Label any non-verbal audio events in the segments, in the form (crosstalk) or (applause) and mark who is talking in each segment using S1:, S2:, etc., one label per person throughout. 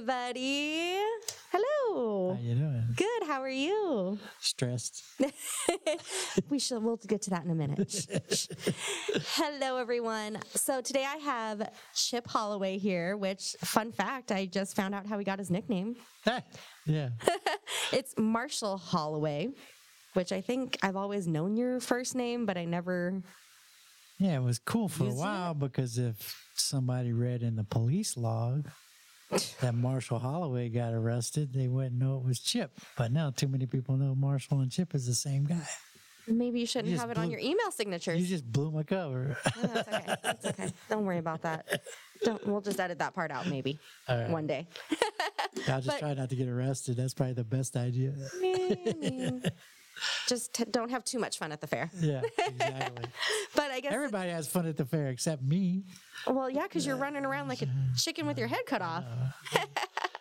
S1: everybody. Hello.
S2: How you doing?
S1: Good. How are you?
S2: Stressed. (laughs)
S1: we shall. We'll get to that in a minute. (laughs) Hello, everyone. So today I have Chip Holloway here. Which, fun fact, I just found out how he got his nickname.
S2: yeah. (laughs)
S1: It's Marshall Holloway, which I think I've always known your first name, but I never.
S2: Yeah, it was cool for a
S1: Using
S2: while because if somebody read in the police log that Marshall Holloway got arrested, they wouldn't know it was Chip. But now too many people know Marshall and Chip is the same guy.
S1: Maybe you shouldn't
S2: You
S1: have it on your email signatures.
S2: You just blew my cover.
S1: Oh, that's okay. That's okay. Don't worry about that. Don't. We'll just edit that part out, maybe
S2: All right.
S1: one day.
S2: I'll just
S1: But-
S2: try not to get arrested. That's probably the best idea.
S1: Just t- don't have too much fun at the fair.
S2: Yeah, (laughs) exactly.
S1: But I guess,
S2: Everybody has fun at the fair except me.
S1: well, yeah, because you're running around like a chicken with your head cut off.
S2: Uh,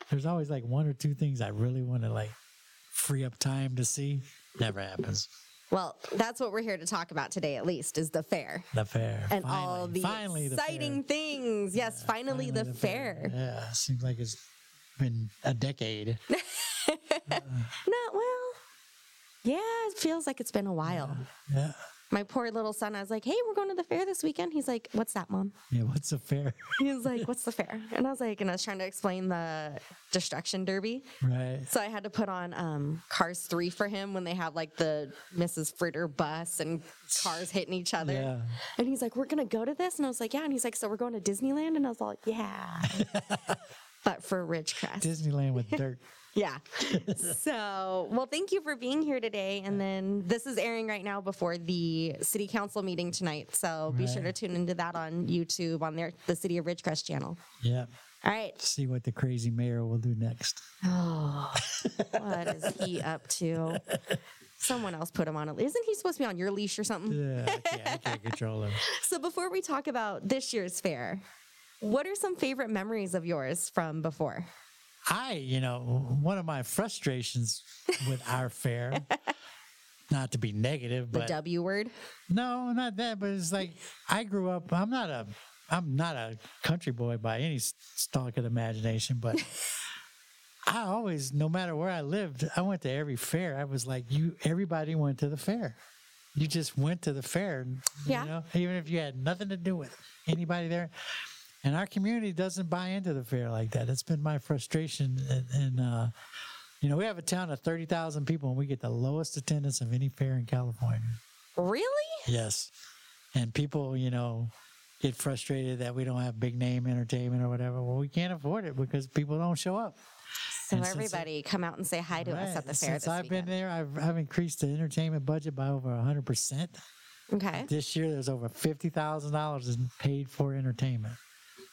S2: there's always like one or two things I really want to like free up time to see. Never happens.
S1: Well, that's what we're here to talk about today, at least, is the fair
S2: The fair.
S1: and
S2: finally,
S1: all the
S2: finally the
S1: exciting things. Yes, finally, the, fair.
S2: Yeah, seems like it's been a decade. (laughs)
S1: Uh, Not well, yeah, it feels like it's been a while.
S2: Yeah.
S1: My poor little son, I was like, hey, we're going to the fair this weekend. He's like, what's that, mom?
S2: Yeah, what's a fair? (laughs)
S1: He was like, what's the fair? And I was like, and I was trying to explain the destruction derby.
S2: right.
S1: So I had to put on um, Cars 3 for him when they have like the Mrs. Fritter bus and cars hitting each other.
S2: Yeah.
S1: And he's like, we're going to go to this? And I was like, yeah. And he's like, so we're going to Disneyland? And I was like, yeah. (laughs) but for Ridgecrest.
S2: Disneyland with dirt.
S1: Yeah. so, well, thank you for being here today. And then this is airing right now before the city council meeting tonight. So be sure to tune into that on YouTube on their the City of Ridgecrest channel.
S2: Yeah.
S1: All right.
S2: See what the crazy mayor will do next.
S1: Oh, what is he up to? Someone else put him on a Isn't he supposed to be on your leash or something?
S2: Yeah, I can't, I can't control him. (laughs)
S1: So before we talk about this year's fair, what are some favorite memories of yours from before?
S2: I, you know, one of my frustrations with our fair, (laughs) not to be negative, but The
S1: W word?
S2: No, not that. But it's like I grew up. I'm not a. I'm not a country boy by any stalk of imagination, but (laughs) I always, no matter where I lived, I went to every fair. I was like, you. Everybody went to the fair. You just went to the fair.
S1: Yeah.
S2: You know, even if you had nothing to do with anybody there. And our community doesn't buy into the fair like that. It's been my frustration. And, and uh, you know, we have a town of thirty thousand people, and we get the lowest attendance of any fair in California.
S1: Really?
S2: Yes. And people, you know, get frustrated that we don't have big name entertainment or whatever. Well, we can't afford it because people don't show up.
S1: So
S2: And
S1: everybody come out and say hi to us at the fair
S2: Since
S1: this
S2: I've
S1: weekend.
S2: been there, I've, I've increased the entertainment budget by over 100%.
S1: Okay.
S2: This year, there's over $50,000 in paid for entertainment.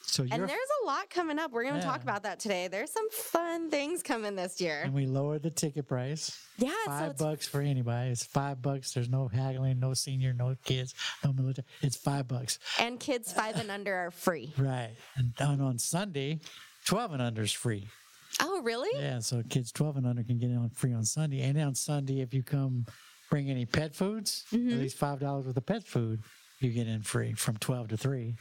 S2: So
S1: And there's a lot coming up. We're going to talk about that today. There's some fun things coming this year.
S2: and we lowered the ticket price.
S1: Yeah,
S2: Five
S1: it's
S2: bucks for anybody. It's five bucks. There's no haggling, no senior, no kids, no military. It's five bucks.
S1: and kids five and under are free. (laughs)
S2: Right. And on, on Sunday, 12 and under is free.
S1: Oh, really?
S2: Yeah, so kids 12 and under can get in on free on Sunday. And on Sunday, if you come bring any pet foods,
S1: Mm-hmm.
S2: at least $5 worth of pet food, you get in free from 12 to 3.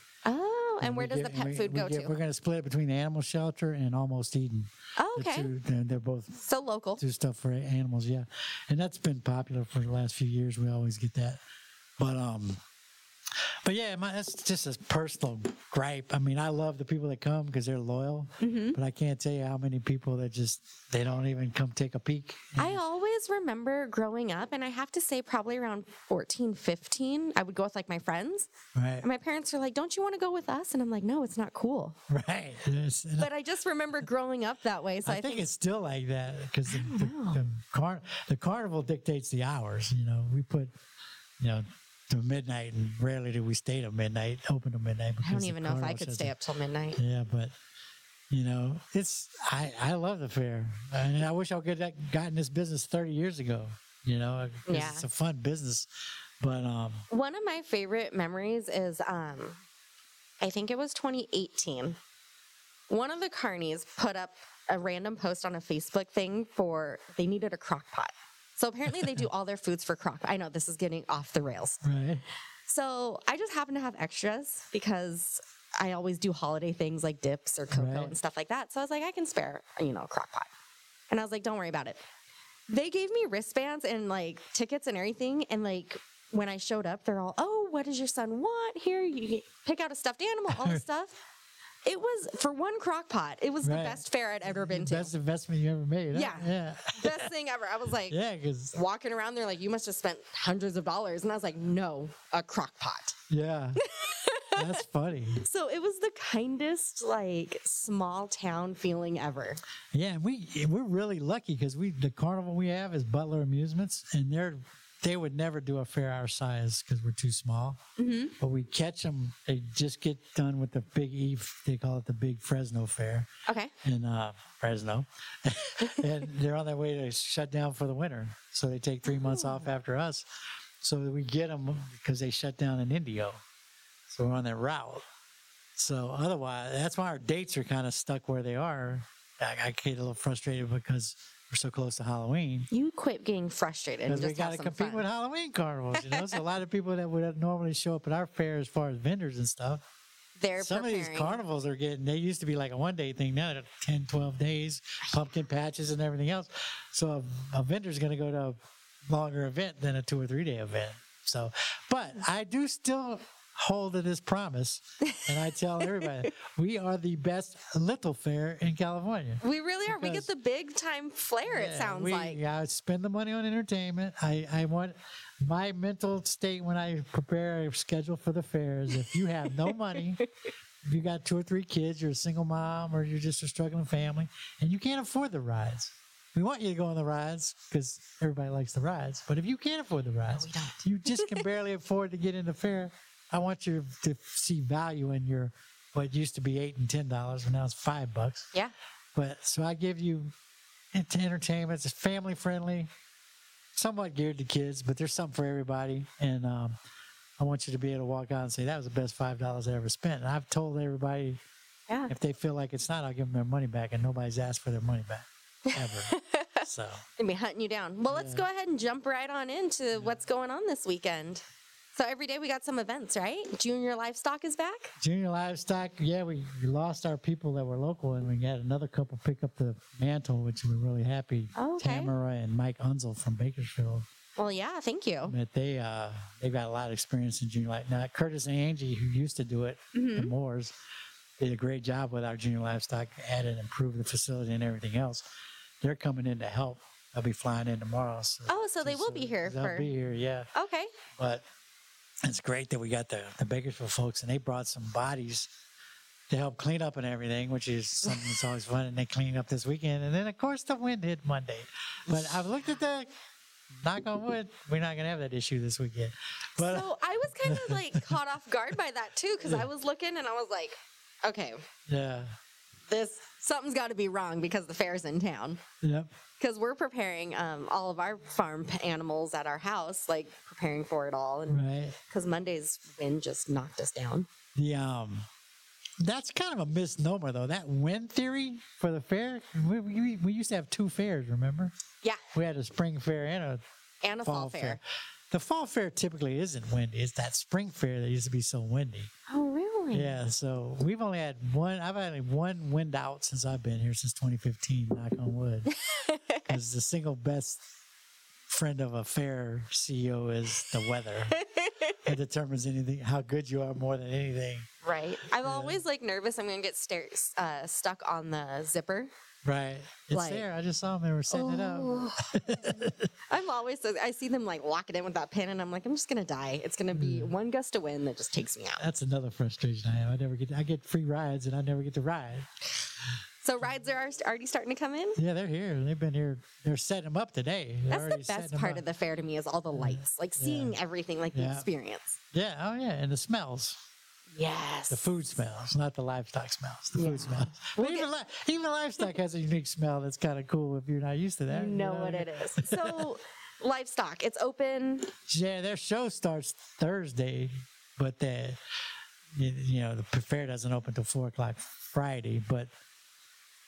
S1: Oh, and where does
S2: get-
S1: the pet
S2: we-
S1: food
S2: we
S1: go
S2: get-
S1: to?
S2: We're going to split it between the animal shelter and Almost Eden.
S1: Oh,
S2: The
S1: okay.
S2: two- they're, they're both
S1: So local.
S2: do stuff for animals, yeah. And that's been popular for the last few years. We always get that. But um but yeah, my, that's just a personal gripe. I mean, I love the people that come because they're loyal,
S1: Mm-hmm.
S2: but I can't tell you how many people that just they don't even come take a peek.
S1: I always remember growing up, and I have to say, probably around 14, 15, I would go with like my friends.
S2: Right,
S1: And my parents are like, Don't you want to go with us? And I'm like, No, it's not cool.
S2: right. (laughs)
S1: But I just remember growing up that way. So
S2: I,
S1: I,
S2: think,
S1: think,
S2: it's still like that because the, the, the, car, the carnival dictates the hours. You know, we put, you know, to midnight, and rarely do we stay to midnight, open to midnight.
S1: I don't even know if I could stay up till midnight.
S2: Yeah, but you know, it's I I love the fair, and I wish I could have gotten this business thirty years ago. You know,
S1: Yeah.
S2: it's a fun business, but um,
S1: One of my favorite memories is um, I think it was 2018. One of the carnies put up a random post on a Facebook thing for they needed a crock pot. So apparently they do all their foods for crock. I know this is getting off the rails.
S2: right,
S1: So I just happen to have extras because I always do holiday things like dips or cocoa
S2: Right.
S1: and stuff like that. So I was like, I can spare, you know, a crock pot. And I was like, don't worry about it. They gave me wristbands and like tickets and everything. And like when I showed up, they're all, oh, what does your son want? Here, you pick out a stuffed animal, all (laughs) this stuff. It was for one crock pot, it was the best fair I'd ever been to.
S2: Best investment you ever made. huh?
S1: Yeah.
S2: Yeah. (laughs)
S1: Best thing ever. I was like,
S2: Yeah, because
S1: walking around there like you must have spent hundreds of dollars and i was like no a crock pot
S2: yeah, that's (laughs) funny.
S1: so it was the kindest like small town feeling ever
S2: Yeah, and we we're really lucky because we the carnival we have is Butler Amusements, and they're they would never do a fair our size because we're too small.
S1: Mm-hmm.
S2: But we catch them. They just get done with the big Eve. They call it the Big Fresno Fair
S1: okay
S2: in uh, Fresno, (laughs) and they're on their way to shut down for the winter. So they take three months off after us. So we get them because they shut down in Indio. So we're on that route. So otherwise, that's why our dates are kind of stuck where they are. I, I get a little frustrated because we're so close to Halloween.
S1: you quit getting frustrated
S2: Because we
S1: just
S2: got to compete
S1: fun.
S2: with Halloween carnivals, you know. so a lot of people that would normally show up at our fair as far as vendors and stuff,
S1: they're
S2: some
S1: preparing.
S2: of these carnivals are getting they used to be like a one day thing now they're 10 12 days pumpkin patches and everything else so a, a vendor's going to go to a longer event than a two or three day event so but i do still hold to this promise and i tell everybody (laughs) we are the best little fair in california
S1: we really are we get the big time flair it sounds
S2: we,
S1: like
S2: I spend the money on entertainment. I, I want my mental state when I prepare a schedule for the fair is if you have no money, if (laughs) you got two or three kids, you're a single mom, or you're just a struggling family, and you can't afford the rides. We want you to go on the rides because everybody likes the rides. But if you can't afford the rides,
S1: we don't.
S2: you just can barely (laughs) afford to get in the fair. I want you to see value in your what used to be eight and ten dollars, and now it's five bucks.
S1: yeah
S2: But so I give you ent- entertainment. It's family friendly, somewhat geared to kids, but there's something for everybody. And um, I want you to be able to walk out and say that was the best five dollars I ever spent. And I've told everybody
S1: yeah
S2: if they feel like it's not, I'll give them their money back, and nobody's asked for their money back ever. (laughs) so
S1: gonna be hunting you down well let's go ahead and jump right on into what's going on this weekend so every day we got some events right junior livestock is back
S2: junior livestock, yeah, we, we lost our people that were local, and we had another couple pick up the mantle, which we're really happy.
S1: Oh, okay.
S2: Tamara and Mike Unzel from Bakersfield.
S1: well yeah thank you
S2: But they uh they've got a lot of experience in junior life. Now Curtis and Angie, who used to do it,
S1: Mm-hmm.
S2: the Moors, did a great job with our junior livestock, added, improved the facility and everything else. They're coming in to help. They'll be flying in tomorrow. So
S1: Oh, so they will be here
S2: They'll
S1: for-
S2: be here, yeah.
S1: okay
S2: But it's great that we got the the Bakersfield folks, and they brought some bodies to help clean up and everything, which is something that's always fun. And they cleaned up this weekend, and then of course the wind hit Monday. But I've looked at the knock on wood, we're not gonna have that issue this weekend. But
S1: So I was kind of (laughs) like caught off guard by that too, because I was looking and I was like, okay,
S2: yeah,
S1: this something's got to be wrong because the fair's in town.
S2: yep,
S1: Because we're preparing um, all of our farm p- animals at our house, like preparing for it all, and
S2: right.
S1: because Monday's wind just knocked us down.
S2: The um, that's kind of a misnomer though. That wind theory for the fair, we, we, we used to have two fairs. Remember,
S1: Yeah,
S2: we had a spring fair and a
S1: and a fall, fair.
S2: The fall fair typically isn't windy. It's that spring fair that used to be so windy.
S1: Really?
S2: Yeah, so we've only had one. I've had one wind out since I've been here since 2015. Knock on wood. (laughs) Because the single best friend of a fair CEO is the weather. (laughs) it determines anything, how good you are more than anything.
S1: Right. I'm always like nervous. I'm gonna get sta- uh, stuck on the zipper.
S2: Right? It's
S1: Like-
S2: there. I just saw them. They were setting it up.
S1: Oh. (laughs) I'm always I see them like lock it in with that pin, and I'm like, I'm just gonna die. It's gonna be
S2: Mm.
S1: one gust of wind that just takes me out.
S2: That's another frustration I have. I never get. I get free rides and I never get to ride.
S1: So rides are already starting to come in.
S2: Yeah, they're here. They've been here. They're setting them up today. They're
S1: That's the best part of the fair to me is all the lights, like seeing everything, like the experience.
S2: Yeah. Oh, yeah. And the smells.
S1: Yes.
S2: The food smells, not the livestock smells. The
S1: Yeah.
S2: food smells. But even, li- even livestock has a unique smell that's kind of cool if you're not used to that.
S1: You know what it is. So (laughs) livestock, it's open.
S2: Yeah, their show starts Thursday, but the you, you know the fair doesn't open till four o'clock Friday. But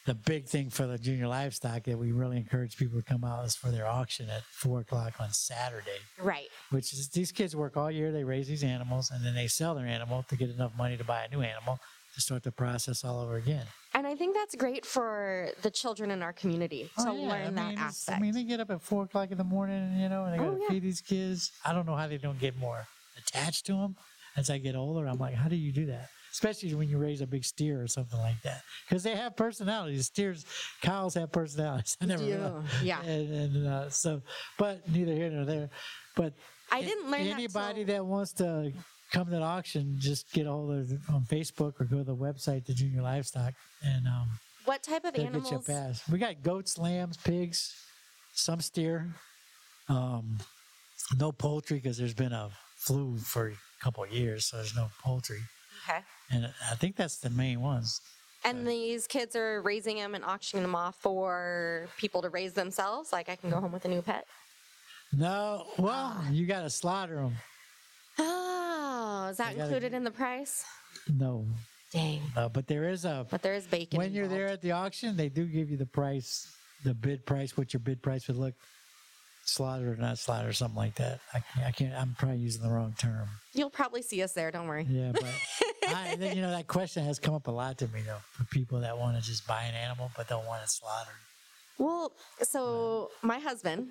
S2: the big thing for the junior livestock that we really encourage people to come out is for their auction at four o'clock on Saturday.
S1: Right.
S2: which is these kids work all year. They raise these animals and then they sell their animal to get enough money to buy a new animal. to start the process all over again.
S1: And I think that's great for the children in our community to
S2: Oh, yeah.
S1: learn
S2: I
S1: that
S2: mean, it's-
S1: aspect.
S2: I mean, they get up at four o'clock in the morning, you know, and they got
S1: Oh,
S2: to
S1: yeah.
S2: feed these kids. I don't know how they don't get more attached to them as I get older. I'm like, how do you do that? Especially when you raise a big steer or something like that, because they have personalities. Steers, cows have personalities. (laughs) I never realized.
S1: yeah.
S2: And, and uh, so, but neither here nor there. But
S1: I didn't learn that
S2: anybody
S1: till-
S2: that wants to come to the auction, just get a hold of it on Facebook or go to the website, the Junior Livestock, and um,
S1: what type of
S2: They'll get you a
S1: animals?
S2: pass. We got goats, lambs, pigs, some steer. Um, no poultry because there's been a flu for a couple of years, so there's no poultry.
S1: Okay.
S2: And I think that's the main ones.
S1: And these kids are raising them and auctioning them off for people to raise themselves. Like I can go home with a new pet.
S2: No, well,
S1: Ah.
S2: you got to slaughter them.
S1: Oh, is that
S2: They gotta-
S1: included in the price?
S2: No,
S1: Dang.
S2: uh, but there is a.
S1: But there is bacon.
S2: When you're there at the auction, they do give you the price, the bid price, what your bid price would look, slaughter or not slaughter, something like that. I can't, I can't. I'm probably using the wrong term.
S1: you'll probably see us there. Don't worry.
S2: Yeah, but (laughs) I, then, you know that question has come up a lot to me though for people that want to just buy an animal but don't want it slaughtered.
S1: Well, so my husband,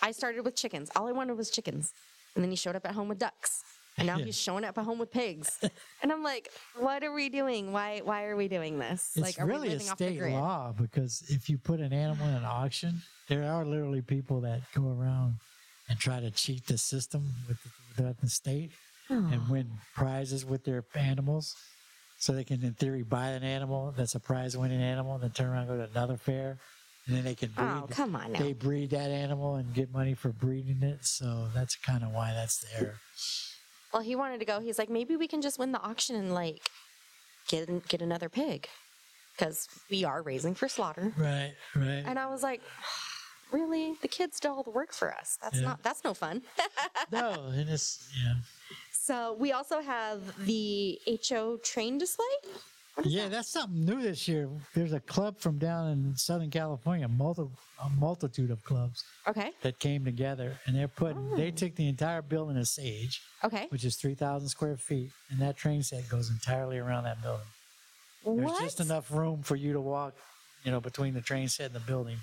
S1: I started with chickens. All I wanted was chickens. And then he showed up at home with ducks. And now
S2: Yeah.
S1: he's showing up at home with pigs. (laughs) and I'm like, what are we doing? Why why are we doing this?
S2: It's
S1: like are
S2: really
S1: we
S2: a state law because if you put an animal in an auction, there are literally people that go around and try to cheat the system with the, with the state and win prizes with their animals. So they can, in theory, buy an animal that's a prize winning animal, and then turn around and go to another fair, and then they can oh, breed.
S1: Oh, come on now.
S2: They breed that animal and get money for breeding it. So that's kind of why that's there.
S1: Well, he wanted to go. He's like, maybe we can just win the auction and like get get another pig. Because we are raising for slaughter.
S2: Right, right.
S1: And I was like, (sighs) really? The kids do all the work for us. That's
S2: Yeah.
S1: not that's no fun. (laughs)
S2: no, and it's yeah,
S1: so we also have the HO train display.
S2: Yeah.
S1: that?
S2: That's something new this year. There's a club from down in Southern California, multi, a multitude of clubs
S1: Okay.
S2: that came together, and they're putting. They
S1: Oh.
S2: took the entire building of Sage,
S1: Okay.
S2: which is three thousand square feet, and that train set goes entirely around that building. There's
S1: what?
S2: just enough room for you to walk, you know, between the train set and the building.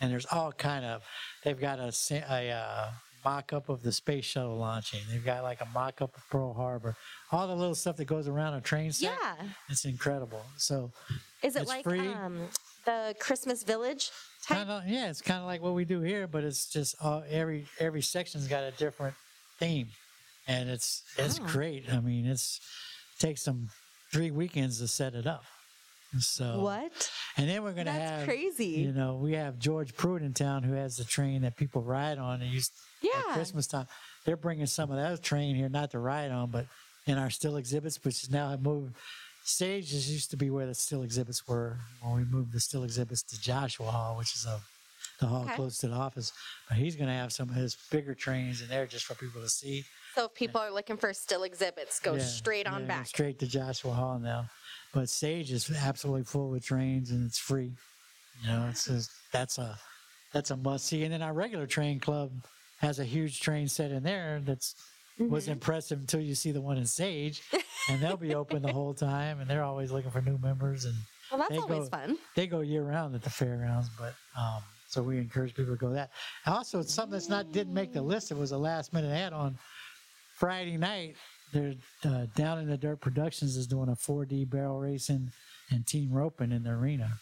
S2: And there's all kind of. They've got a, a uh, mock-up of the space shuttle launching. They've got like a mock-up of Pearl Harbor. All the little stuff that goes around a train set.
S1: Yeah.
S2: It's incredible. So
S1: Is it like um the Christmas Village type?
S2: kind of yeah, it's kind of like what we do here, but it's just all, every every section's got a different theme, and it's it's
S1: Oh.
S2: great. I mean, it's takes them three weekends to set it up. So
S1: What?
S2: And then we're going to
S1: That's
S2: have
S1: crazy.
S2: You know, we have George Pruitt in town who has the train that people ride on. And used at
S1: Yeah.
S2: Christmas time, they're bringing some of that train here, not to ride on, but in our still exhibits, which is now moved. Stages used to be where the still exhibits were. When we moved the still exhibits to Joshua Hall, which is a the hall
S1: Okay.
S2: close to the office. But he's going to have some of his bigger trains in there just for people to see.
S1: So if people are looking for still exhibits, go
S2: Yeah,
S1: straight on
S2: yeah,
S1: back.
S2: Straight to Joshua Hall now. But Sage is absolutely full with trains and it's free. You know, it's just, that's a that's a must see. And then our regular train club has a huge train set in there that's was
S1: Mm-hmm.
S2: impressive until you see the one in Sage. (laughs) and they'll be open the whole time and they're always looking for new members and
S1: Well, that's
S2: they
S1: always
S2: go-
S1: fun.
S2: they go year round at the fairgrounds, but um, so we encourage people to go that. Also, it's something that's not didn't make the list. It was a last minute add on. Friday night, they're uh, down in the Dirt Productions is doing a 4D barrel racing and team roping in the arena,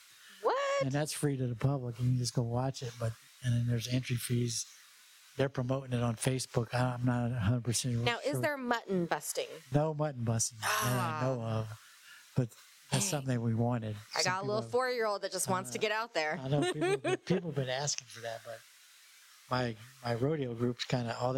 S1: What?
S2: and that's free to the public. You can just go watch it, but and then there's entry fees. They're promoting it on Facebook. I- I'm not 100 percent
S1: Now, is there mutton busting?
S2: no mutton busting that I know of? But that's something we wanted.
S1: I
S2: Some
S1: got a little
S2: have-
S1: four year old that just wants to get out there.
S2: I know people, (laughs) people have been asking for that, but my my rodeo group's kind of all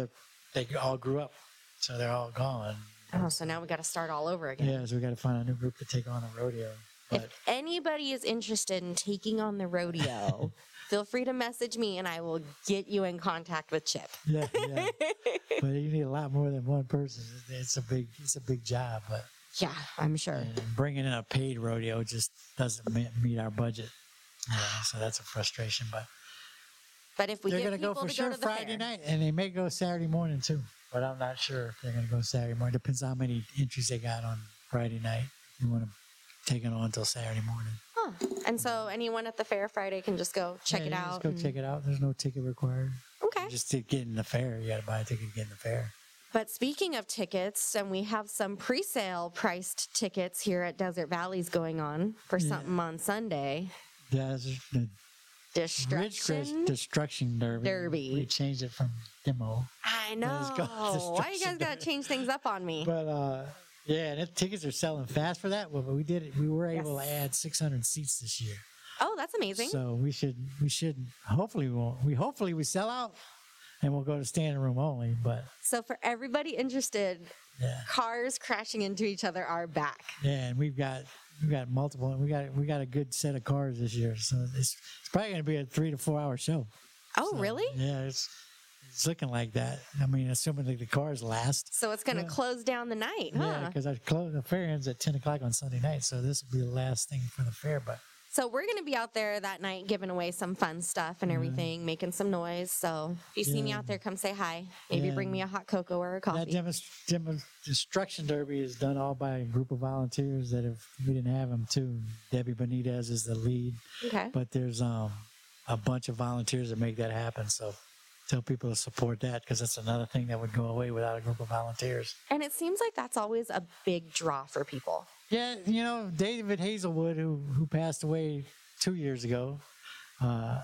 S2: they all grew up, so they're all gone.
S1: Oh, so now we got to start all over again.
S2: Yeah, so we got to find a new group to take on the rodeo. But
S1: If anybody is interested in taking on the rodeo, (laughs) feel free to message me and I will get you in contact with Chip.
S2: yeah, yeah. (laughs) but you need a lot more than one person. It's a big it's a big job, but
S1: Yeah, I'm sure.
S2: bringing in a paid rodeo just doesn't me- meet our budget. Yeah, so that's a frustration. But
S1: But if we
S2: they're going to go for sure
S1: go to the
S2: Friday
S1: fair,
S2: night, and they may go Saturday morning too. But I'm not sure if they're going to go Saturday morning. Depends on how many entries they got on Friday night. You want to taken on until Saturday morning.
S1: Huh. And so anyone at the fair Friday can just go check
S2: Yeah,
S1: it out.
S2: Just go
S1: and-
S2: check it out. There's no ticket required.
S1: Okay.
S2: Just to get in the fair, you got to buy a ticket to get in the fair.
S1: But speaking of tickets, and we have some pre-sale priced tickets here at Desert Valleys going on for
S2: Yeah.
S1: something on Sunday.
S2: The Ridgecrest
S1: Destruction.
S2: Destruction Derby.
S1: Derby.
S2: We changed it from demo.
S1: I
S2: But it's called
S1: know. Why you guys gotta change things up on me?
S2: But uh, yeah, and the tickets are selling fast for that. Well, but we did it. We were able
S1: Yes.
S2: to add 600 seats this year.
S1: oh, that's amazing.
S2: So we should we should hopefully we won't we hopefully we sell out and we'll go to standing room only. But
S1: So for everybody interested,
S2: yeah,
S1: cars crashing into each other are back.
S2: yeah, and we've got we got multiple. We got we got a good set of cars this year. So it's it's probably going to be a three to four hour show.
S1: Oh,
S2: So,
S1: really?
S2: Yeah, it's it's looking like that. I mean, assuming that the cars last.
S1: So it's gonna
S2: Yeah.
S1: close down the night, huh?
S2: Yeah, because I close the fair ends at ten o'clock on Sunday night, so this will be the last thing for the fair. But
S1: So we're gonna be out there that night giving away some fun stuff and everything, making some noise. So if you see me
S2: Yeah.
S1: out there, come say hi. Maybe
S2: Yeah.
S1: bring me a hot cocoa or a
S2: that
S1: coffee.
S2: demonst- demo- destruction derby is done all by a group of volunteers that if we didn't have them too. Debbie Benitez is the lead,
S1: okay.
S2: but there's um a bunch of volunteers that make that happen. So tell people to support that because that's another thing that would go away without a group of volunteers.
S1: And it seems like that's always a big draw for people.
S2: Yeah, you know, David Hazelwood, who who passed away two years ago, uh,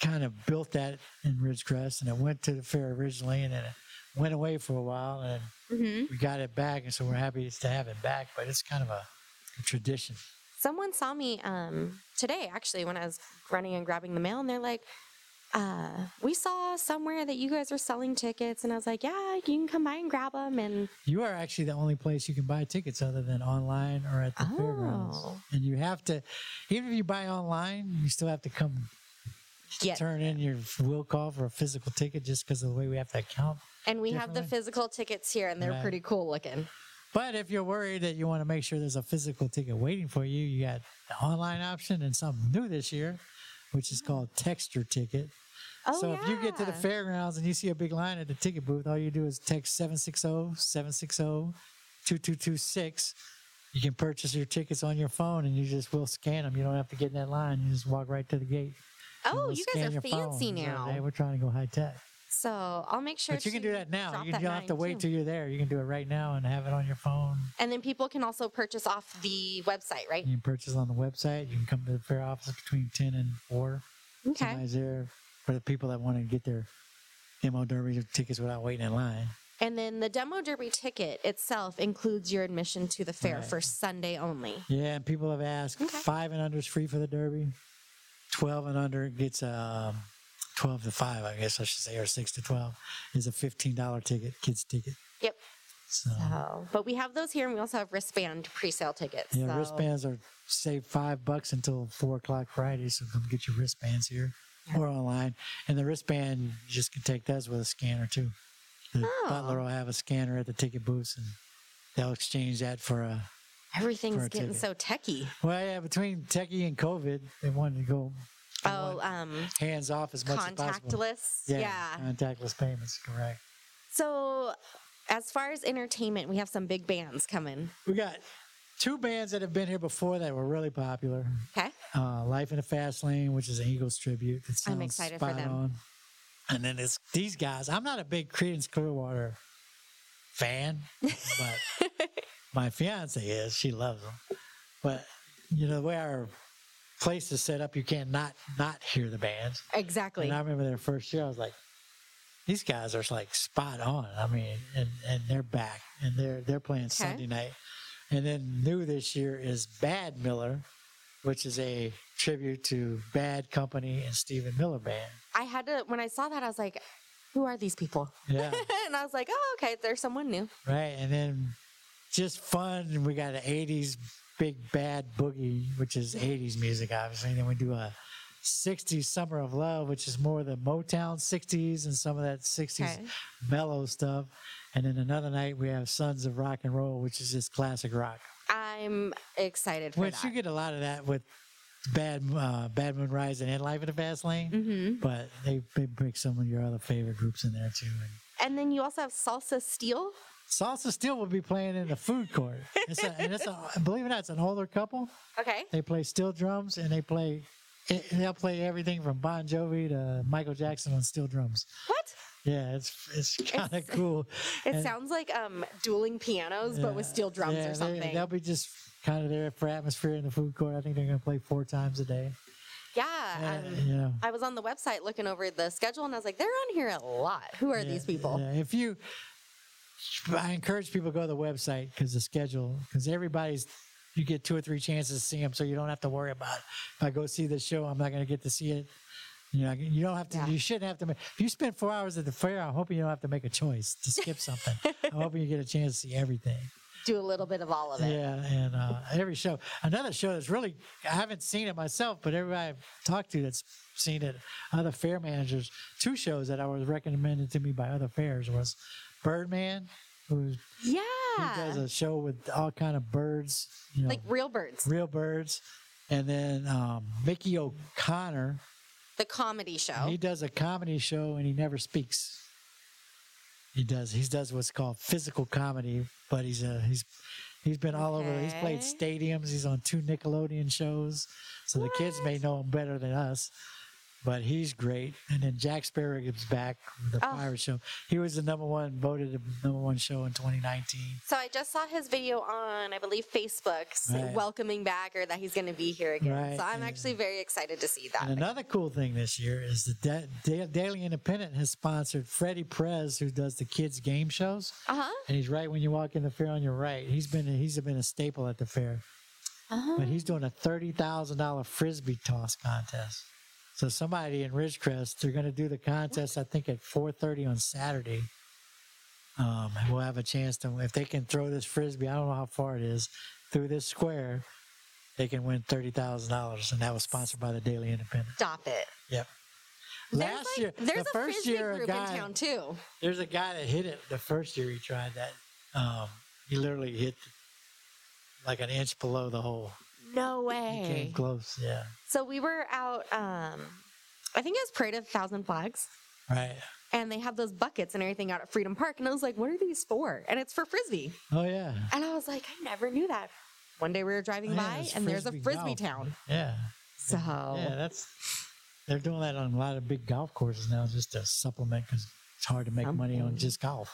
S2: kind of built that in Ridgecrest, and it went to the fair originally, and then it went away for a while, and
S1: Mm-hmm.
S2: we got it back, and so we're happy to have it back. But it's kind of a, a tradition.
S1: Someone saw me um, today, actually, when I was running and grabbing the mail, and they're like, uh, "We saw somewhere that you guys were selling tickets," and I was like, "Yeah, you can come by and grab them." And
S2: You are actually the only place you can buy tickets other than online or at the fairgrounds,
S1: Oh.
S2: and you have to, even if you buy online, you still have to come
S1: get
S2: turn in your will call for a physical ticket just because of the way we have to account
S1: and we have the physical tickets here, and they're
S2: Right.
S1: pretty cool looking.
S2: But if you're worried that you want to make sure there's a physical ticket waiting for you, you got the online option and something new this year, which is called Texture Ticket.
S1: Oh
S2: so
S1: yeah.
S2: if you get to the fairgrounds and you see a big line at the ticket booth, all you do is text oh, 760 760 2226. You can purchase your tickets on your phone and you just will scan them. You don't have to get in that line. You just walk right to the gate.
S1: oh, you guys are
S2: your phone.
S1: fancy now.
S2: hey, we're trying to go high tech.
S1: So I'll make sure.
S2: But you can do that now. You,
S1: that
S2: don't have to wait
S1: too.
S2: till you're there. You can do it right now and have it on your phone.
S1: And then people can also purchase off the website, right?
S2: You can purchase on the website. You can come to the fair office between 10 and 4.
S1: Okay.
S2: Somebody's there for the people that want to get their demo derby tickets without waiting in line.
S1: And then the demo derby ticket itself includes your admission to the fair
S2: Right.
S1: for Sunday only.
S2: Yeah, and people have asked.
S1: Okay.
S2: Five and under is free for the derby. 12 and under gets um, 12 to 5, I guess I should say, or 6 to 12 is a $15 ticket, kids ticket.
S1: Yep.
S2: So,
S1: So, but we have those here, and we also have wristband pre-sale tickets.
S2: yeah,
S1: so-
S2: wristbands are save five bucks until four o'clock Friday. So come get your wristbands here or online. And the wristband, you just can take those with a scanner too. The
S1: Oh.
S2: butler will have a scanner at the ticket booths and they'll exchange that for a.
S1: Everything's
S2: for a
S1: getting
S2: ticket.
S1: so techie.
S2: Well, yeah, between techie and COVID, they wanted to go
S1: Oh, um,
S2: hands off as much as possible.
S1: contactless.
S2: Yeah,
S1: yeah.
S2: contactless payments, correct.
S1: So, as far as entertainment, we have some big bands coming.
S2: We got two bands that have been here before that were really popular.
S1: Okay.
S2: uh, Life in the Fast Lane, which is an Eagles tribute.
S1: I'm excited for them.
S2: On. And then it's these guys. I'm not a big Creedence Clearwater fan, but (laughs) my fiance is. She loves them. But you know the way our place is set up, you can't not not hear the bands.
S1: Exactly.
S2: And I remember their first year, I was like, these guys are like spot on. I mean, and, and they're back and they're they're playing Sunday night. And then new this year is Bad Miller, which is a tribute to Bad Company and Stephen Miller Band.
S1: I had to when I saw that, I was like, "Who are these people?"
S2: Yeah, (laughs)
S1: and I was like, "Oh, okay, there's someone new."
S2: right. And then just fun. We got an '80s big bad boogie, which is '80s music, obviously. And then we do a '60s Summer of Love, which is more the Motown '60s and some of that '60s
S1: Okay.
S2: mellow stuff. And then another night we have Sons of Rock and Roll, which is just classic rock.
S1: I'm excited for
S2: Which
S1: that.
S2: you get a lot of that with Bad uh, Bad Moon Rising and Life in the Fast Lane.
S1: hmm
S2: But they, they bring some of your other favorite groups in there too. And
S1: And then you also have Salsa Steel.
S2: Salsa Steel will be playing in the food court. It's a, and it's a, believe it or not, it's an older couple.
S1: Okay.
S2: They play steel drums and they play, they'll play everything from Bon Jovi to Michael Jackson on steel drums.
S1: What?
S2: Yeah, it's it's kind of cool.
S1: It
S2: And-
S1: sounds like um dueling pianos, but with steel drums
S2: yeah,
S1: or something.
S2: They'll be just kind of there for atmosphere in the food court. I think they're going to play four times a day.
S1: yeah. Um,
S2: know,
S1: I was on the website looking over the schedule and I was like, they're on here a lot. Who are
S2: Yeah,
S1: these people?
S2: yeah. If you, I encourage people to go to the website because the schedule, because everybody's, you get two or three chances to see them, so you don't have to worry about it. if I go see the show, I'm not going to get to see it. You know, you don't have to.
S1: Yeah.
S2: You shouldn't have to. Make, if you spend four hours at the fair, I'm hoping you don't have to make a choice to skip something. (laughs) I'm hoping you get a chance to see everything.
S1: Do a little bit of all of it.
S2: Yeah, and uh, every show. Another show that's really I haven't seen it myself, but everybody I've talked to that's seen it, other fair managers, two shows that I was recommended to me by other fairs was Birdman, who's
S1: Yeah.
S2: he does a show with all kind of birds, you know,
S1: like real birds.
S2: real birds, and then um, Mickey O'Connor.
S1: The comedy show.
S2: He does a comedy show and he never speaks. He does. He does what's called physical comedy, but he's a he's he's been all over. He's played stadiums. He's on two Nickelodeon shows, so the kids may know him better than us. But he's great. And then Jack Sparrow is back with the
S1: Oh.
S2: Pirate Show. He was the number one voted the number one show in 2019.
S1: so I just saw his video on, I believe, Facebook,
S2: Right.
S1: welcoming back or that he's going to be here again.
S2: Right,
S1: So I'm actually very excited to see that.
S2: And another cool thing this year is the Da- Da- Daily Independent has sponsored Freddie Prez, who does the kids game shows.
S1: Uh huh.
S2: and he's right when you walk in the fair on your right. He's been he's been a staple at the fair,
S1: Uh-huh.
S2: but he's doing a thirty thousand dollar frisbee toss contest. So somebody in Ridgecrest, they're going to do the contest. I think at four thirty on Saturday. Um, we'll have a chance to if they can throw this frisbee. I don't know how far it is through this square. They can win thirty thousand dollars, and that was sponsored by the Daily Independent.
S1: Stop it.
S2: Yep.
S1: There's
S2: Last
S1: like,
S2: year,
S1: there's
S2: the
S1: a
S2: first
S1: frisbee
S2: year,
S1: group
S2: guy,
S1: in town too.
S2: there's a guy that hit it the first year he tried that. Um, he literally hit like an inch below the hole.
S1: No
S2: He
S1: way.
S2: came close. Yeah.
S1: So we were out. Um, I think it was Parade of Thousand Flags.
S2: Right.
S1: and they have those buckets and everything out at Freedom Park. And I was like, what are these for? And it's for frisbee.
S2: Oh yeah.
S1: And I was like, I never knew that. One day we were driving
S2: Oh,
S1: by
S2: there's
S1: and there's a
S2: frisbee golf.
S1: town.
S2: Yeah.
S1: So
S2: Yeah. That's they're doing that on a lot of big golf courses now, just to supplement because it's hard to make money on just golf.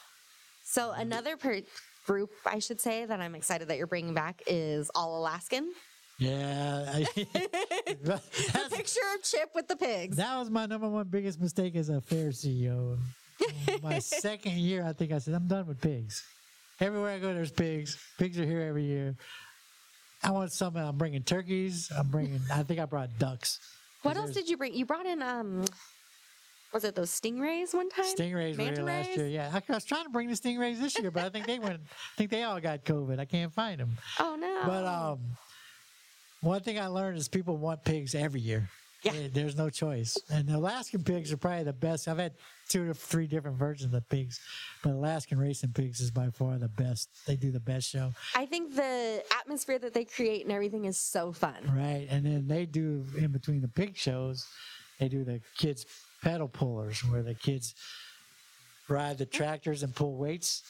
S1: so another per- group I should say that I'm excited that you're bringing back is All Alaskan.
S2: Yeah. (laughs)
S1: the picture of Chip with the pigs.
S2: that was my number one biggest mistake as a fair CEO. (laughs) my second year, I think I said, I'm done with pigs. Everywhere I go, there's pigs. Pigs are here every year. I want something. I'm bringing turkeys. I'm bringing, I think I brought ducks.
S1: what else did you bring? You brought in um was it those stingrays one time?
S2: Stingrays were here
S1: Manta
S2: last
S1: rays?
S2: year. Yeah, I, I was trying to bring the stingrays this year, but I think they went. I think they all got COVID. I can't find them.
S1: oh no.
S2: But um, one thing I learned is people want pigs every year.
S1: Yeah.
S2: There's no choice. And the Alaskan pigs are probably the best. I've had two or three different versions of pigs, but Alaskan racing pigs is by far the best. They do the best show.
S1: I think the atmosphere that they create and everything is so fun.
S2: Right. And then they do in between the pig shows, they do the kids pedal pullers where the kids ride the tractors and pull weights.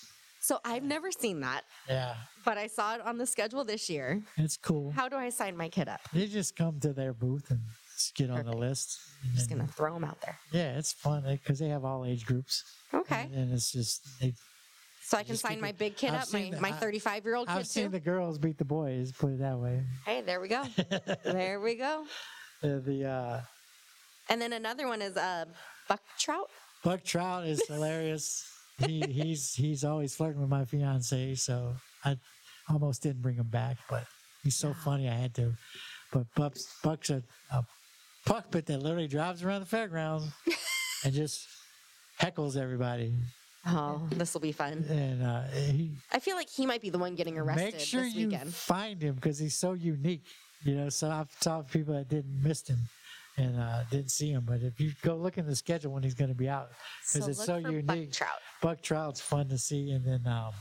S1: So I've never seen that,
S2: Yeah.
S1: but I saw it on the schedule this year.
S2: It's cool.
S1: How do I sign my kid up?
S2: They just come to their booth and just get on the list.
S1: I'm just gonna throw them out there.
S2: Yeah, it's fun because they have all age groups.
S1: Okay.
S2: And, and it's just, they,
S1: So I can sign my big kid
S2: I've
S1: up, my,
S2: the-
S1: my 35 year old kid
S2: I've seen
S1: too.
S2: the girls beat the boys, put it that way.
S1: Hey, there we go. (laughs) there we go.
S2: Uh, the uh,
S1: And then another one is uh, buck trout.
S2: Buck Trout is (laughs) hilarious. He, he's he's always flirting with my fiance, so I almost didn't bring him back, but he's so funny I had to. But Buck's, Buck's a, a puppet that literally drives around the fairgrounds (laughs) and just heckles everybody.
S1: Oh, this will be fun.
S2: And uh, he
S1: I feel like he might be the one getting arrested
S2: make sure
S1: this
S2: you
S1: weekend.
S2: find him because he's so unique. You know, so I've talked to people that didn't miss him and uh, didn't see him. But if you go look in the schedule when he's going to be out, because
S1: So
S2: it's so unique.
S1: buck trout.
S2: Buck Trout's fun to see, and then um,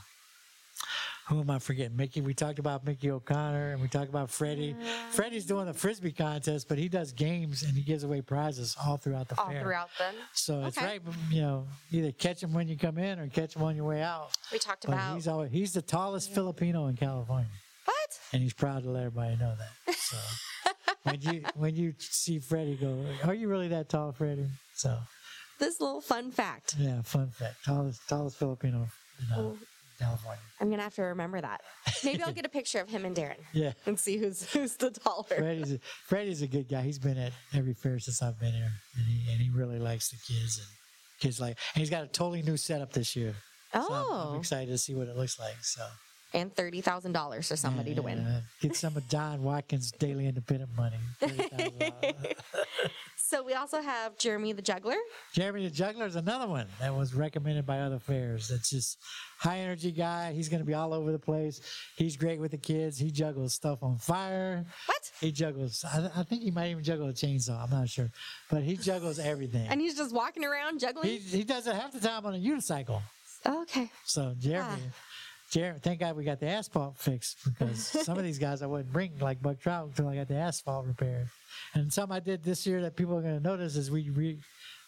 S2: who am I forgetting? Mickey. We talked about Mickey O'Connor, and we talked about Freddie. Freddie's doing the frisbee contest, but he does games and he gives away prizes all throughout the
S1: All
S2: fair.
S1: throughout then.
S2: So it's
S1: Okay.
S2: right, you know, either catch him when you come in or catch him on your way out.
S1: We talked
S2: But
S1: about
S2: he's always, he's the tallest Filipino in California,
S1: what?
S2: and he's proud to let everybody know that. So (laughs) when you when you see Freddie go, are you really that tall, Freddie? So
S1: This little fun fact.
S2: yeah, fun fact, tallest tallest Filipino in uh,
S1: Oh.
S2: California.
S1: I'm gonna have to remember that. Maybe I'll get a picture of him and Darren (laughs)
S2: Yeah.
S1: and see who's who's the taller.
S2: Freddie's a, Freddie's a good guy. He's been at every fair since I've been here, and he and he really likes the kids and kids like. And he's got a totally new setup this year. So I'm- I'm,
S1: Oh,
S2: excited to see what it looks like. So
S1: and thirty thousand dollars for somebody
S2: yeah,
S1: to win.
S2: Get some of John Watkins' daily independent money. (laughs) $30,000.
S1: So we also have Jeremy the Juggler.
S2: Jeremy the Juggler is another one that was recommended by other fairs. That's just high energy guy. He's going to be all over the place. He's great with the kids. He juggles stuff on fire.
S1: What?
S2: He juggles. I, I think he might even juggle a chainsaw. I'm not sure, but he juggles everything.
S1: And he's just walking around juggling.
S2: He he does it half the time on a unicycle.
S1: okay.
S2: So Jeremy, ah. Jeremy, thank God we got the asphalt fixed because some of these guys I wouldn't bring like Buck Trout until I got the asphalt repaired. And something I did this year that people are going to notice is we re,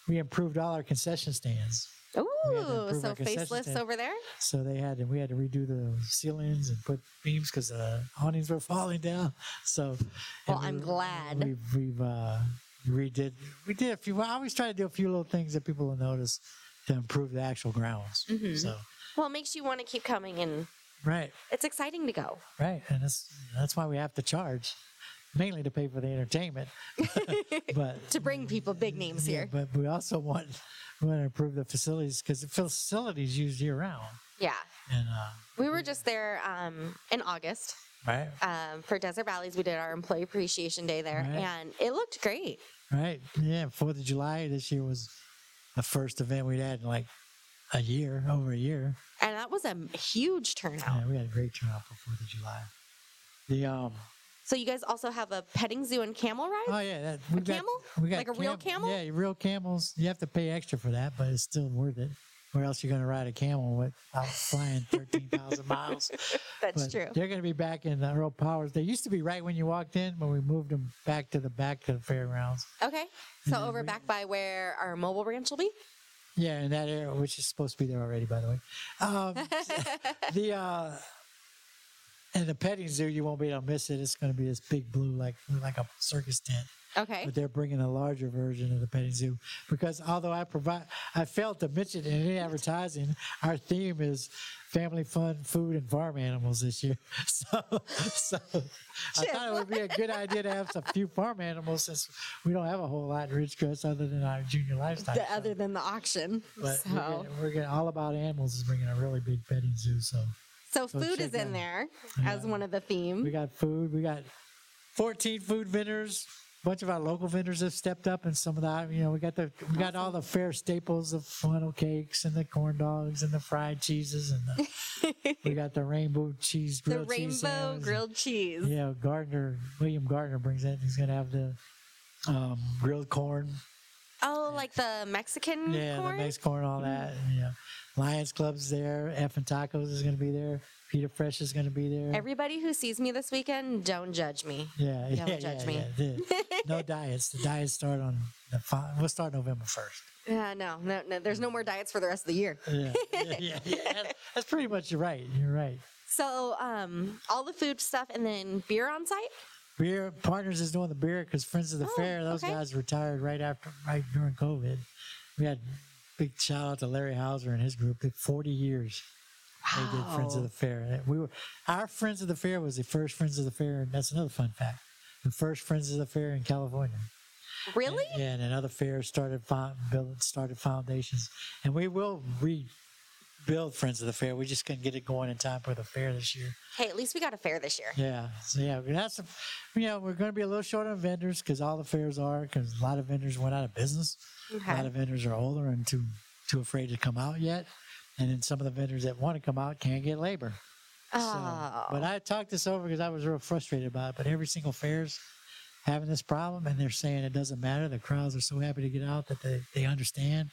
S2: we improved all our concession stands.
S1: Ooh, so faceless over there.
S2: So they had to, we had to redo the ceilings and put beams because the awnings were falling down. So,
S1: Well,
S2: and
S1: I'm
S2: we-
S1: glad.
S2: we've we've uh, redid. We did a few. I always try to do a few little things that people will notice to improve the actual grounds.
S1: Mm-hmm.
S2: So
S1: Well, it makes you want to keep coming, and
S2: right,
S1: it's exciting to go.
S2: right, and that's that's why we have to charge, mainly to pay for the entertainment, (laughs) but
S1: To bring people big names
S2: yeah,
S1: here.
S2: but we also want we want to improve the facilities because the facilities used year round,
S1: Yeah.
S2: and uh,
S1: We were just there um, in August
S2: right,
S1: um, for Desert Valleys. We did our Employee Appreciation Day there,
S2: Right.
S1: and it looked great.
S2: Right. Yeah. Fourth of July this year was the first event we'd had in like a year, over a year.
S1: And that was a huge turnout.
S2: Yeah, we had a great turnout for Fourth of July. The um
S1: So you guys also have a petting zoo and camel ride?
S2: oh yeah, that we got
S1: camel?
S2: we got
S1: Like a real camel?
S2: Yeah, real camels. You have to pay extra for that, but it's still worth it. Where else you gonna ride a camel without flying thirteen thousand (laughs) miles?
S1: That's
S2: But
S1: true.
S2: They're gonna be back in the Earl Powers. They used to be right when you walked in, but we moved them back to the back to the fairgrounds.
S1: Okay. So over
S2: we-
S1: back by where our mobile ranch will be?
S2: Yeah, in that area, which is supposed to be there already, by the way. Um, (laughs) (laughs) the uh, and the petting zoo, you won't be able to miss it. It's going to be this big blue, like like a circus tent.
S1: Okay.
S2: But they're bringing a larger version of the petting zoo because although I provide, I failed to mention in any advertising, our theme is family fun, food, and farm animals this year. (laughs) So, so I thought it would be a good idea to have a few farm animals since we don't have a whole lot in Ridgecrest other than our junior livestock.
S1: The, other than the auction.
S2: But
S1: so,
S2: we're, getting, we're getting all about animals is bringing a really big petting zoo. So
S1: so food is in
S2: out-
S1: there as
S2: Yeah.
S1: one of the themes.
S2: we got food. We got 14 food vendors. A bunch of our local vendors have stepped up, and some of that, you know, we got the we got all the fair staples of funnel cakes and the corn dogs and the fried cheeses and the, (laughs) we got the rainbow cheese
S1: The
S2: grilled cheese
S1: rainbow
S2: sandwiches.
S1: grilled cheese.
S2: Yeah, Gardner William Gardner brings it. He's gonna have the um, grilled corn.
S1: Oh, like the Mexican
S2: Yeah,
S1: corn?
S2: the Mexican corn, all that. And, yeah, Lions Club's there. F and Tacos is gonna be there. Peter Fresh is gonna be there.
S1: Everybody who sees me this weekend, don't judge me.
S2: Yeah,
S1: Don't
S2: yeah,
S1: judge
S2: yeah,
S1: me.
S2: yeah, (laughs) no diets. The diets start on the we'll start November first.
S1: Yeah, no, no, no. There's no more diets for the rest of the year.
S2: Yeah, yeah, yeah. That's pretty much you're right. You're right.
S1: So, um, all the food stuff and then beer on site.
S2: Beer Partners is doing the beer because Friends of the
S1: Oh,
S2: Fair. Those
S1: okay.
S2: guys retired right after, right during COVID. We had big shout out to Larry Hauser and his group. 40 years they did Friends of the Fair. And We were our Friends of the Fair was the first Friends of the Fair, and that's another fun fact. The first Friends of the Fair in California.
S1: Really?
S2: Yeah, and then other fairs started fo- build, started foundations, and we will rebuild Friends of the Fair. We just couldn't get it going in time for the fair this year.
S1: Hey, at least we got a fair this year.
S2: Yeah, so yeah, that's you know we're going to be a little short on vendors because all the fairs are because a lot of vendors went out of business. A lot of vendors are older and too too afraid to come out yet, and then some of the vendors that want to come out can't get labor. So,
S1: Oh.
S2: but I talked this over because I was real frustrated about it. But every single fair's having this problem, and they're saying it doesn't matter. The crowds are so happy to get out that they, they understand,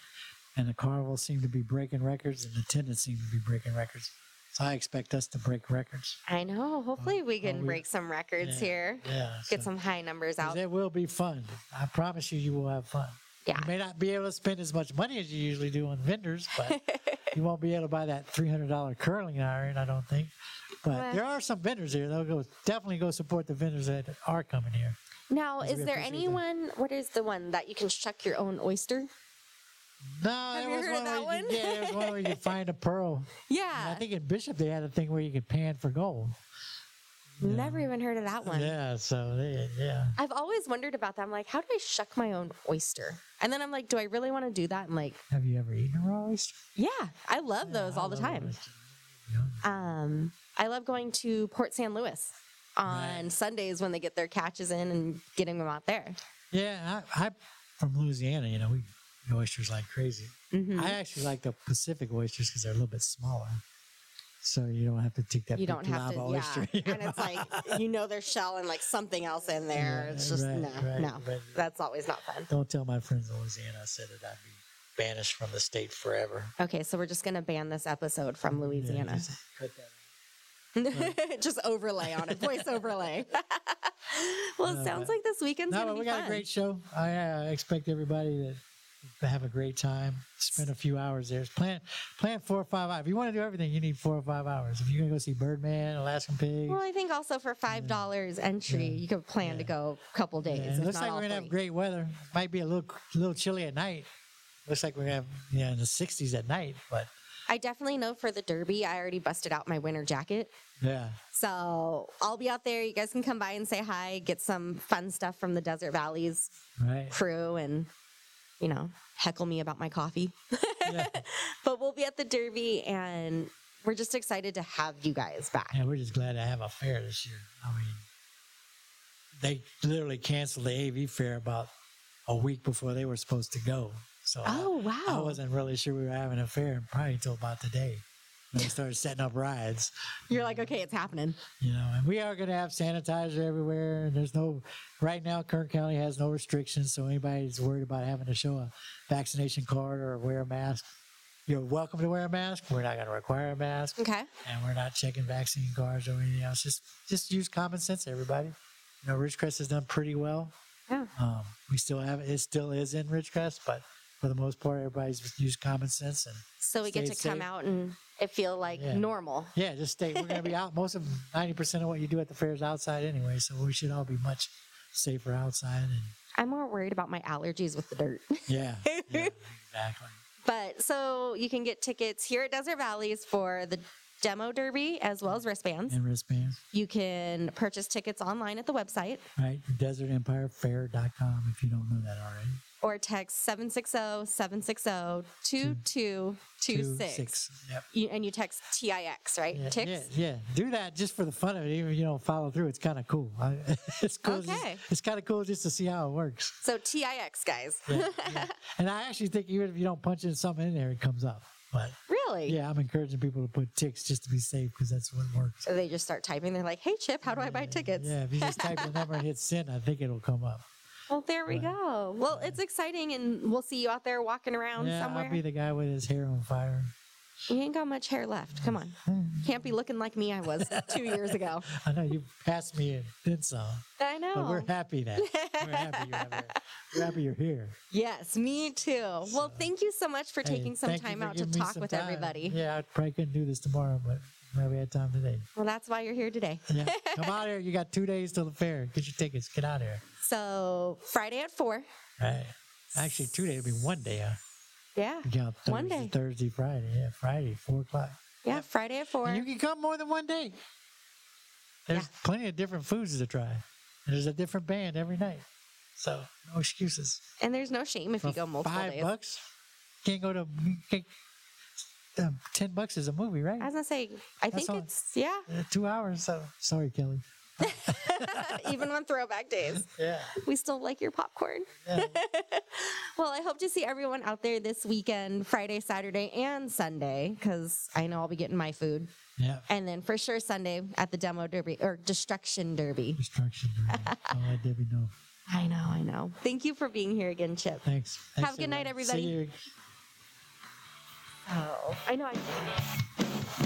S2: and the carnival seem to be breaking records, and the attendants seem to be breaking records. So I expect us to break records.
S1: I know. Hopefully, uh, we can
S2: we-
S1: break some records
S2: Yeah,
S1: here.
S2: Yeah.
S1: Get
S2: so-
S1: some high numbers out.
S2: It will be fun. I promise you, you will have fun.
S1: Yeah.
S2: You may not be able to spend as much money as you usually do on vendors, but (laughs) you won't be able to buy that three hundred dollar curling iron. I don't think. But
S1: Well-
S2: there are some vendors here. They'll go definitely go support the vendors that are coming here.
S1: Now, is there anyone? What is the one that you can shuck your own oyster?
S2: No,
S1: Have
S2: there
S1: you
S2: was
S1: heard of
S2: one where
S1: that
S2: you could- yeah, there was one where you could (laughs) find a pearl.
S1: Yeah.
S2: I think in Bishop they had a thing where you could pan for gold.
S1: Never even heard of that one.
S2: Yeah, so they, yeah.
S1: I've always wondered about that. I'm like, how do I shuck my own oyster? And then I'm like, do I really want to do that? I'm like,
S2: Have you ever eaten a raw oyster?
S1: yeah, I love those
S2: Yeah, I
S1: all the time.
S2: Yeah.
S1: Um, I love going to Port San Luis on
S2: Right.
S1: Sundays when they get their catches in and getting them out there.
S2: Yeah, I, I'm from Louisiana. You know, we oysters like crazy.
S1: Mhm.
S2: I actually like the Pacific oysters because they're a little bit smaller, so you don't have to take that
S1: you
S2: big
S1: don't have to, yeah.
S2: oyster.
S1: and it's like you know there's shell and like something else in there.
S2: Yeah,
S1: it's just
S2: right,
S1: no,
S2: right,
S1: no.
S2: right.
S1: That's always not fun.
S2: don't tell my friends in Louisiana I said that I'd be banished from the state forever.
S1: Okay, so we're just gonna ban this episode from
S2: Yeah,
S1: Louisiana.
S2: just cut that (laughs)
S1: just overlay on it, voice overlay. (laughs) well, it sounds like this weekend's
S2: No,
S1: gonna
S2: but
S1: be
S2: we got
S1: fun.
S2: a great show. I uh, expect everybody to have a great time. Spend a few hours there. Plan plan four or five hours. If you want to do everything, you need four or five hours. If you're gonna go see Birdman, Alaskan Pigs,
S1: Well, I think also for five dollars entry,
S2: Yeah.
S1: you could plan to go a couple days.
S2: Yeah, it looks like we're gonna have great weather. Might be a little little chilly at night. Looks like we're gonna have yeah in the 60s at night, but
S1: I definitely know for the Derby, I already busted out my winter jacket.
S2: yeah,
S1: So I'll be out there. You guys can come by and say hi, get some fun stuff from the Desert Valleys
S2: right.
S1: crew, and you know, heckle me about my coffee.
S2: Yeah. (laughs)
S1: but we'll be at the Derby, and we're just excited to have you guys back.
S2: yeah, we're just glad to have a fair this year. I mean, they literally canceled the AV fair about a week before they were supposed to go. So I-
S1: Oh
S2: I
S1: wow!
S2: wasn't really sure we were having a fair probably until about today. When they started setting up rides,
S1: You're like, okay, it's happening.
S2: you know, and we are going to have sanitizer everywhere. And there's no, right now, Kern County has no restrictions. So anybody who's worried about having to show a vaccination card or wear a mask, you're welcome to wear a mask. We're not going to require a mask.
S1: Okay.
S2: And we're not checking vaccine cards or anything else. Just, just use common sense, everybody. You know, Ridgecrest has done pretty well.
S1: Yeah.
S2: Um, we still have it still is in Ridgecrest, but for the most part, everybody's used common sense and
S1: So we get to
S2: Stay
S1: come out and it feel like
S2: Yeah.
S1: normal.
S2: yeah, just stay. We're gonna be (laughs) out. Most of ninety percent of what you do at the fair is outside anyway, so we should all be much safer outside. And
S1: I'm more worried about my allergies with the dirt. (laughs)
S2: yeah, yeah exactly.
S1: But so you can get tickets here at Desert Valleys for the demo derby as well as wristbands.
S2: And wristbands,
S1: You can purchase tickets online at the website
S2: right? DesertEmpireFair.com if you don't know that already.
S1: Or text oh, 760-760-2226.
S2: Yep.
S1: You, and you text TIX, right?
S2: Yeah,
S1: Tix?
S2: yeah, yeah. Do that just for the fun of it. Even if you don't follow through, it's kind of cool. I, (laughs) it's cool. just- it's kind of cool just to see how it works.
S1: So TIX, guys.
S2: Yeah, yeah. (laughs) And I actually think even if you don't punch in something in there, it comes up. But
S1: Really?
S2: yeah, I'm encouraging people to put ticks just to be safe because that's what works.
S1: So they just start typing. They're like, hey, Chip, how do I buy tickets?
S2: Yeah, if you just type the number and hit send, I think it'll come up.
S1: Well, there we go. Well, it's exciting, and we'll see you out there walking around
S2: yeah,
S1: somewhere.
S2: I'll be the guy with his hair on fire.
S1: You ain't got much hair left. Come on. (laughs) Can't be looking like me I was two years ago. (laughs)
S2: I know you passed me and then some,
S1: I know.
S2: but we're happy that (laughs) we're happy you have hair. We're happy you're here.
S1: Yes, me too. Well, thank you so much for
S2: Hey,
S1: taking some time out to talk with
S2: time.
S1: everybody.
S2: Yeah, I probably couldn't do this tomorrow, but glad we had time today.
S1: Well, that's why you're here today.
S2: Yeah, come out here. You got two days till the fair. Get your tickets. Get out here.
S1: So, Friday at 4.
S2: Right. Actually, two days. It'll be one day. Huh?
S1: Yeah.
S2: You count
S1: One
S2: Thursday,
S1: day.
S2: Thursday, Friday. Yeah, Friday, four o'clock.
S1: Yeah, Friday at 4.
S2: And you can come more than one day. There's
S1: Yeah.
S2: plenty of different foods to try. There's a different band every night. So no excuses.
S1: and there's no shame if
S2: For
S1: you go multiple
S2: five
S1: days.
S2: bucks, can't go to can't- um, ten bucks is a movie, right?
S1: I was going to say, I
S2: That's
S1: think
S2: all.
S1: it's, yeah,
S2: Uh, two hours. So sorry, Kelly. (laughs)
S1: even on throwback days.
S2: Yeah.
S1: We still like your popcorn.
S2: yeah. (laughs)
S1: Well, I hope to see everyone out there this weekend, Friday, Saturday, and Sunday, because I know I'll be getting my food.
S2: yeah.
S1: And then for sure Sunday at the demo derby or destruction derby.
S2: Destruction. Right? (laughs) I'll let Debbie know.
S1: I know, I know. Thank you for being here again, Chip.
S2: Thanks.
S1: Have a good night,
S2: everybody. See you.
S1: Oh, I know. I